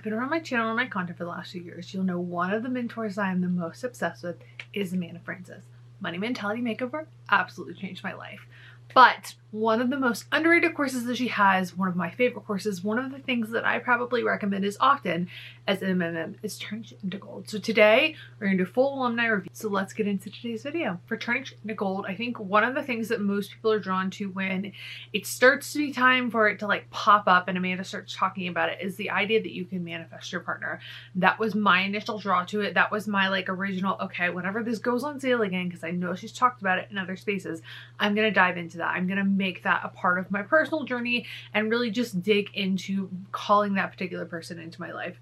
you've been around my channel and my content for the last few years, you'll know one of the mentors I am the most obsessed with is Amanda Frances. Money Mentality Makeover absolutely changed my life. But one of the most underrated courses that she has, one of my favorite courses, one of the things that I probably recommend as often as MMM is Turning Shit into Gold. So today we're going to do full alumni review. So let's get into today's video. For Turning Shit into Gold, I think one of the things that most people are drawn to when it starts to be time for it to like pop up and Amanda starts talking about it is the idea that you can manifest your partner. That was my initial draw to it. That was my like original, okay, whenever this goes on sale again, because I know she's talked about it in other spaces, I'm going to dive into that. I'm going to make that a part of my personal journey and really just dig into calling that particular person into my life.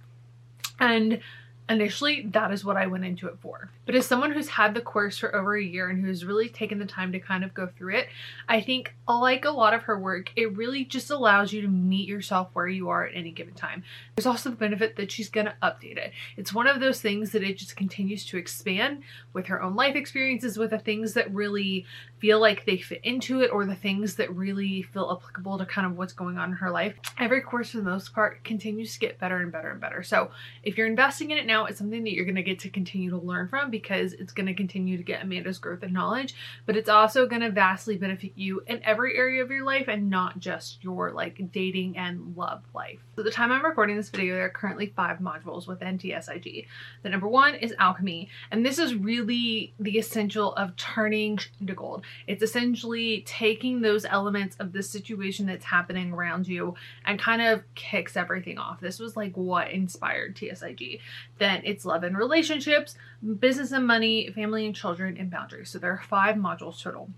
And initially that is what I went into it for. But as someone who's had the course for over a year and who's really taken the time to kind of go through it, I think like a lot of her work, it really just allows you to meet yourself where you are at any given time. There's also the benefit that she's going to update it. It's one of those things that it just continues to expand with her own life experiences, with the things that really feel like they fit into it or the things that really feel applicable to kind of what's going on in her life. Every course for the most part continues to get better and better and better. So if you're investing in it now, it's something that you're going to get to continue to learn from because it's going to continue to get Amanda's growth and knowledge, but it's also going to vastly benefit you in every area of your life and not just your like dating and love life. So the time I'm recording this video, there are currently five modules within TSIG. The number one is alchemy, and this is really the essential of turning into gold. It's essentially taking those elements of the situation that's happening around you and kind of kicks everything off. This was like what inspired TSIG. Then it's love and relationships, business and money, family and children, and boundaries. So there are five modules total.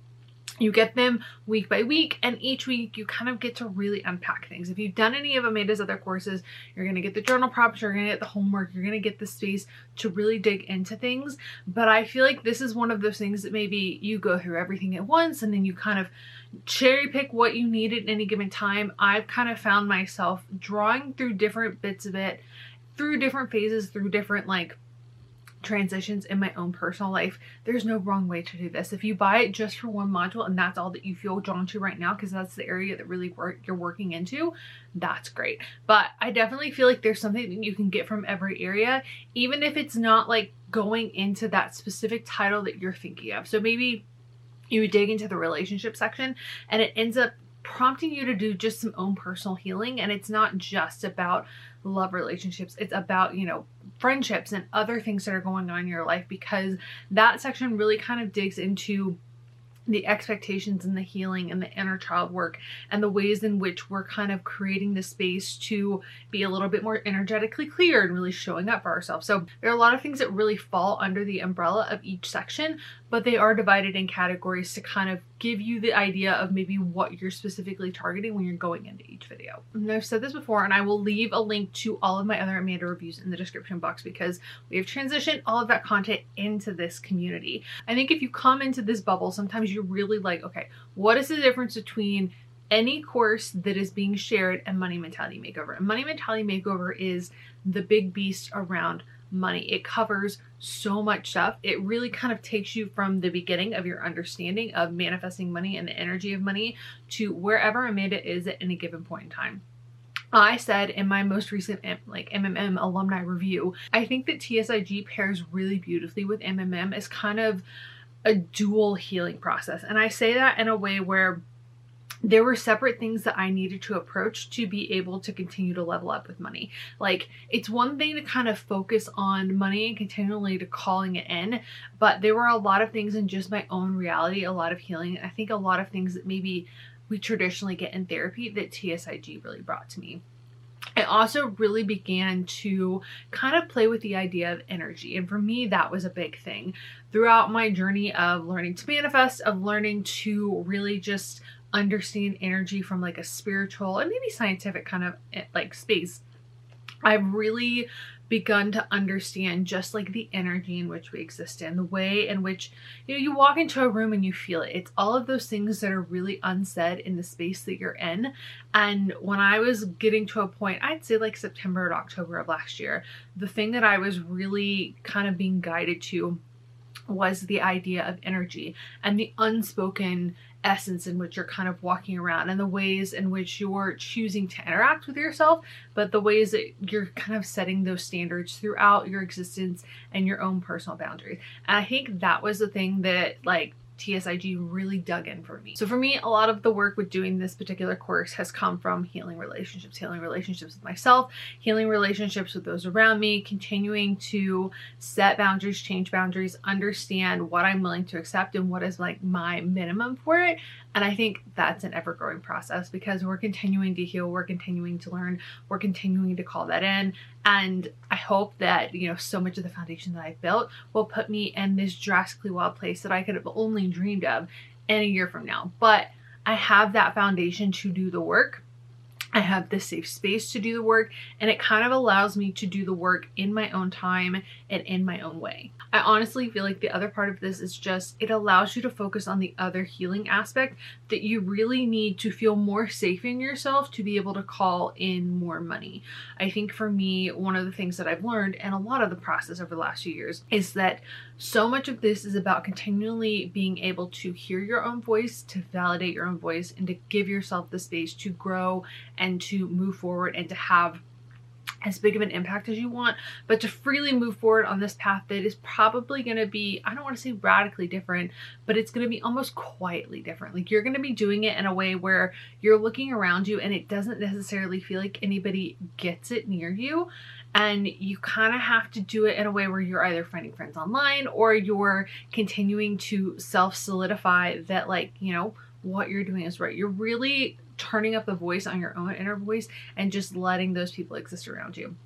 You get them week by week, and each week you kind of get to really unpack things. If you've done any of Amanda's other courses, you're to get the journal prompts, you're to get the homework, you're to get the space to really dig into things. But I feel like this is one of those things that maybe you go through everything at once and then you kind of cherry pick what you need at any given time. I've kind of found myself drawing through different bits of it through different phases, through different like transitions in my own personal life. There's no wrong way to do this. If you buy it just for one module and that's all that you feel drawn to right now because that's the area that really work you're working into, that's great. But I definitely feel like there's something that you can get from every area, even if it's not like going into that specific title that you're thinking of. So maybe you dig into the relationship section and it ends up prompting you to do just some own personal healing and it's not just about love relationships it's about you know friendships and other things that are going on in your life because that section really kind of digs into the expectations and the healing and the inner child work and the ways in which we're kind of creating the space to be a little bit more energetically clear and really showing up for ourselves. So there are a lot of things that really fall under the umbrella of each section, but they are divided in categories to kind of give you the idea of maybe what you're specifically targeting when you're going into each video. And I've said this before and I will leave a link to all of my other Amanda reviews in the description box because we have transitioned all of that content into this community. I think if you come into this bubble, sometimes you're really like, okay, what is the difference between any course that is being shared and Money Mentality Makeover? And Money Mentality Makeover is the big beast around money. It covers so much stuff. It really kind of takes you from the beginning of your understanding of manifesting money and the energy of money to wherever Amanda is at any given point in time. I said in my most recent like MMM alumni review, I think that TSIG pairs really beautifully with MMM as kind of a dual healing process. And I say that in a way where there were separate things that I needed to approach to be able to continue to level up with money. Like, it's one thing to kind of focus on money and continually to calling it in, but there were a lot of things in just my own reality, a lot of healing. I think a lot of things that maybe we traditionally get in therapy that TSIG really brought to me. I also really began to kind of play with the idea of energy. And for me, that was a big thing throughout my journey of learning to manifest, of learning to really just understand energy from like a spiritual and maybe scientific kind of eh, like space. I've really begun to understand just like the energy in which we exist in, the way in which you know you walk into a room and you feel it. It's all of those things that are really unsaid in the space that you're in. And when I was getting to a point, I'd say like September or October of last year, the thing that I was really kind of being guided to was the idea of energy and the unspoken essence in which you're kind of walking around and the ways in which you're choosing to interact with yourself, but the ways that you're kind of setting those standards throughout your existence and your own personal boundaries. And I think that was the thing that like TSIG really dug in for me. So for me, a lot of the work with doing this particular course has come from healing relationships, healing relationships with myself, healing relationships with those around me, continuing to set boundaries, change boundaries, understand what I'm willing to accept and what is like my minimum for it. And I think that's an ever growing process because we're continuing to heal, we're continuing to learn, we're continuing to call that in. And I hope that, you know, so much of the foundation that I've built will put me in this drastically wild place that I could have only dreamed of in a year from now. But I have that foundation to do the work. I have the safe space to do the work and it kind of allows me to do the work in my own time and in my own way. I honestly feel like the other part of this is just it allows you to focus on the other healing aspect that you really need to feel more safe in yourself to be able to call in more money. I think for me, one of the things that I've learned and a lot of the process over the last few years is that so much of this is about continually being able to hear your own voice, to validate your own voice, and to give yourself the space to grow and to move forward and to have as big of an impact as you want, but to freely move forward on this path that is probably going to be, I don't want to say radically different, but it's going to be almost quietly different. Like you're going to be doing it in a way where you're looking around you and it doesn't necessarily feel like anybody gets it near you. And you kind of have to do it in a way where you're either finding friends online or you're continuing to self solidify that, like, you know, what you're doing is right. You're really turning up the voice on your own inner voice and just letting those people exist around you.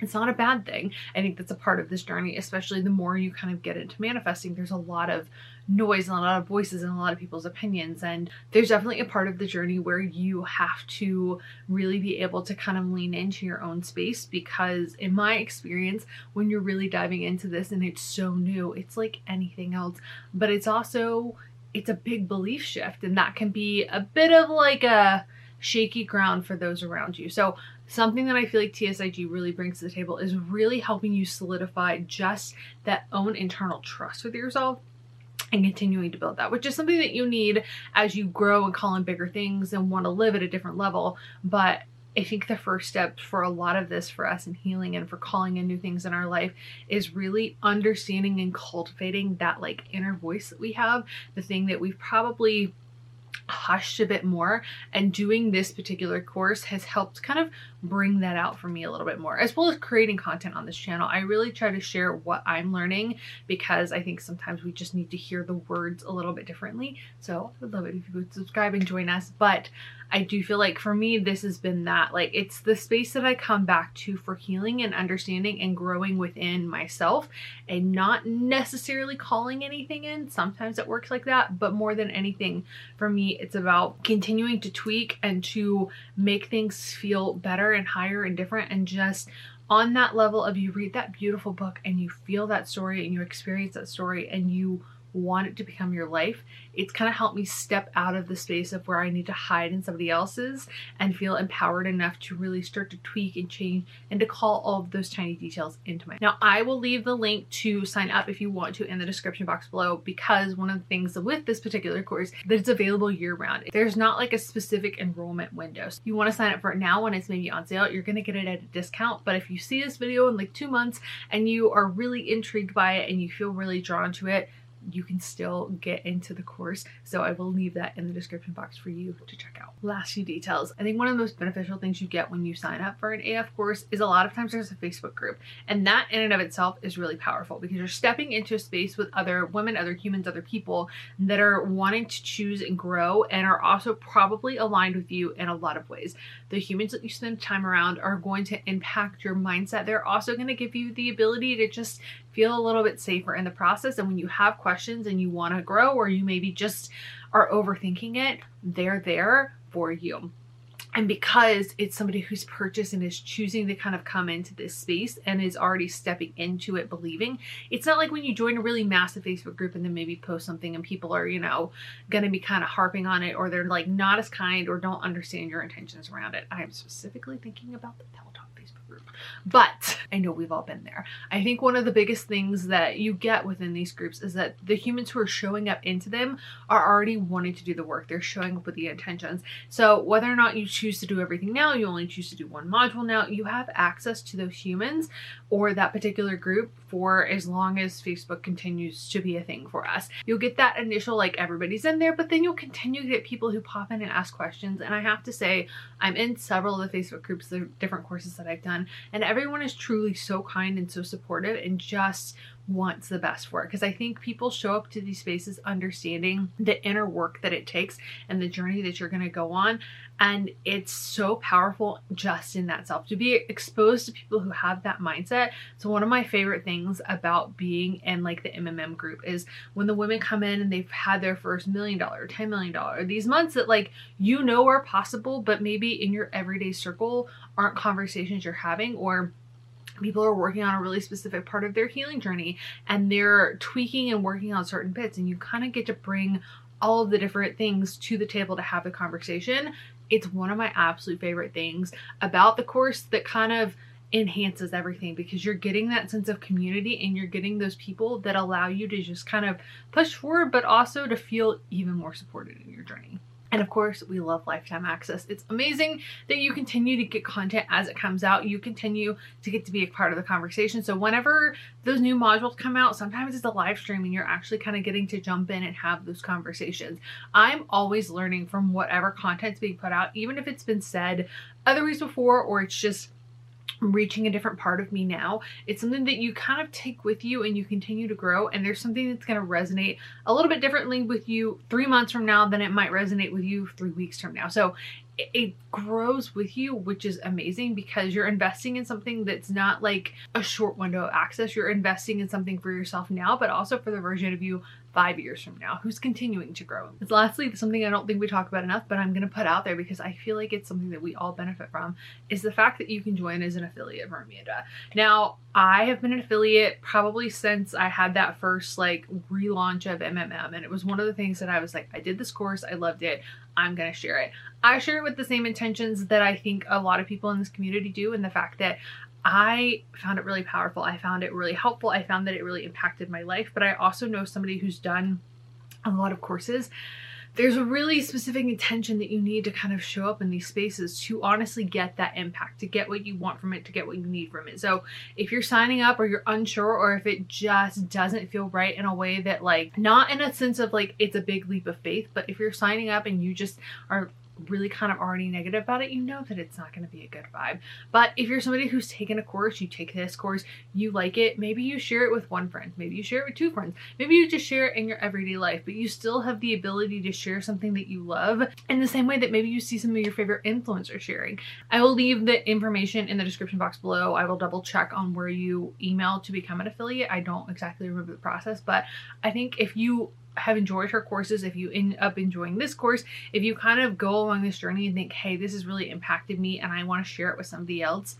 It's not a bad thing. I think that's a part of this journey, especially the more you kind of get into manifesting. There's a lot of noise and a lot of voices and a lot of people's opinions. And there's definitely a part of the journey where you have to really be able to kind of lean into your own space because, in my experience, when you're really diving into this and it's so new, it's like anything else, but it's also it's a big belief shift and that can be a bit of like a shaky ground for those around you. So something that I feel like TSIG really brings to the table is really helping you solidify just that own internal trust with yourself and continuing to build that, which is something that you need as you grow and call in bigger things and want to live at a different level. But I think the first step for a lot of this for us in healing and for calling in new things in our life is really understanding and cultivating that like inner voice that we have, the thing that we've probably hushed a bit more and doing this particular course has helped kind of bring that out for me a little bit more as well as creating content on this channel. I really try to share what i'm learning because i think sometimes we just need to hear the words a little bit differently. So i would love it if you would subscribe and join us but I do feel like for me, this has been that. Like, it's the space that I come back to for healing and understanding and growing within myself and not necessarily calling anything in. Sometimes it works like that, but more than anything, for me, it's about continuing to tweak and to make things feel better and higher and different and just on that level of you read that beautiful book and you feel that story and you experience that story and you want it to become your life, it's kind of helped me step out of the space of where I need to hide in somebody else's and feel empowered enough to really start to tweak and change and to call all of those tiny details into my. Now, I will leave the link to sign up if you want to in the description box below because one of the things with this particular course that it's available year round. There's not like a specific enrollment window. So you want to sign up for it now when it's maybe on sale, you're going to get it at a discount. But if you see this video in like two months and you are really intrigued by it and you feel really drawn to it, you can still get into the course. So I will leave that in the description box for you to check out. Last few details. I think one of the most beneficial things you get when you sign up for an AF course is a lot of times there's a Facebook group. And that in and of itself is really powerful because you're stepping into a space with other women, other humans, other people that are wanting to choose and grow and are also probably aligned with you in a lot of ways. The humans that you spend time around are going to impact your mindset. They're also going to give you the ability to just feel a little bit safer in the process. And when you have questions and you want to grow, or you maybe just are overthinking it, they're there for you. And because it's somebody who's purchased and is choosing to kind of come into this space and is already stepping into it believing, it's not like when you join a really massive Facebook group and then maybe post something and people are, you know, going to be kind of harping on it or they're like not as kind or don't understand your intentions around it. I am specifically thinking about the Peloton. But I know we've all been there. I think one of the biggest things that you get within these groups is that the humans who are showing up into them are already wanting to do the work. They're showing up with the intentions. So whether or not you choose to do everything now, you only choose to do one module now, you have access to those humans or that particular group for as long as Facebook continues to be a thing for us. You'll get that initial like everybody's in there, but then you'll continue to get people who pop in and ask questions. And I have to say, I'm in several of the Facebook groups, the different courses that I've done, and everyone is truly so kind and so supportive and just wants the best for it because I think people show up to these spaces understanding the inner work that it takes and the journey that you're going to go on and it's so powerful just in that self to be exposed to people who have that mindset. So one of my favorite things about being in like the MMM group is when the women come in and they've had their first million dollar, 10 million dollar, these months that like you know are possible but maybe in your everyday circle aren't conversations you're having or people are working on a really specific part of their healing journey and they're tweaking and working on certain bits and you kind of get to bring all of the different things to the table to have the conversation. It's one of my absolute favorite things about the course that kind of enhances everything because you're getting that sense of community and you're getting those people that allow you to just kind of push forward but also to feel even more supported in your journey. And of course, we love lifetime access. It's amazing that you continue to get content as it comes out. You continue to get to be a part of the conversation. So whenever those new modules come out, sometimes it's a live stream and you're actually kind of getting to jump in and have those conversations. I'm always learning from whatever content's being put out, even if it's been said other ways before or it's just reaching a different part of me now. It's something that you kind of take with you and you continue to grow. And there's something that's going to resonate a little bit differently with you three months from now than it might resonate with you three weeks from now. So it grows with you, which is amazing because you're investing in something that's not like a short window of access. You're investing in something for yourself now, but also for the version of you five years from now who's continuing to grow. It's lastly something I don't think we talk about enough, but I'm to put out there because I feel like it's something that we all benefit from is the fact that you can join as an affiliate of Amanda. Now, I have been an affiliate probably since I had that first like relaunch of MMM and it was one of the things that I was like, I did this course, I loved it, I'm to share it. I share it with the same intentions that I think a lot of people in this community do and the fact that I found it really powerful. I found it really helpful. I found that it really impacted my life, but I also know somebody who's done a lot of courses there's a really specific intention that you need to kind of show up in these spaces to honestly get that impact, to get what you want from it, to get what you need from it. So if you're signing up or you're unsure or if it just doesn't feel right in a way that like, not in a sense of like it's a big leap of faith, but if you're signing up and you just are really kind of already negative about it, you know that it's not going to be a good vibe. But if you're somebody who's taken a course, you take this course, you like it, maybe you share it with one friend, maybe you share it with two friends, maybe you just share it in your everyday life, but you still have the ability to share something that you love in the same way that maybe you see some of your favorite influencers sharing. I will leave the information in the description box below. I will double check on where you email to become an affiliate. I don't exactly remember the process, but I think if you have enjoyed her courses, if you end up enjoying this course, if you kind of go along this journey and think, hey, this has really impacted me and I want to share it with somebody else,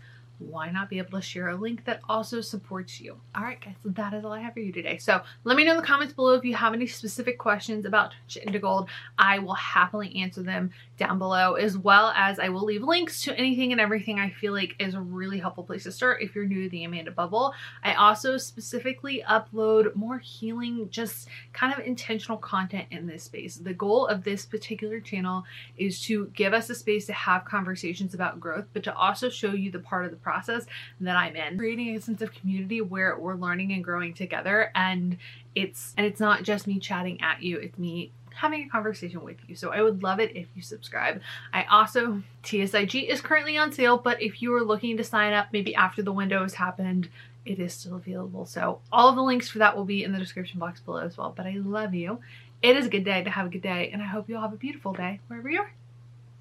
why not be able to share a link that also supports you? All right, guys, that is all I have for you today. So let me know in the comments below if you have any specific questions about Touch Into Gold. I will happily answer them down below, as well as I will leave links to anything and everything I feel like is a really helpful place to start if you're new to the Amanda Bubble. I also specifically upload more healing, just kind of intentional content in this space. The goal of this particular channel is to give us a space to have conversations about growth, but to also show you the part of the process process that I'm in. Creating a sense of community where we're learning and growing together and it's and it's not just me chatting at you, it's me having a conversation with you. So I would love it if you subscribe. I also, TSIG is currently on sale, but if you are looking to sign up maybe after the window has happened, it is still available. So all of the links for that will be in the description box below as well. But I love you. It is a good day to have a good day and I hope you all have a beautiful day wherever you are.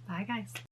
Bye guys.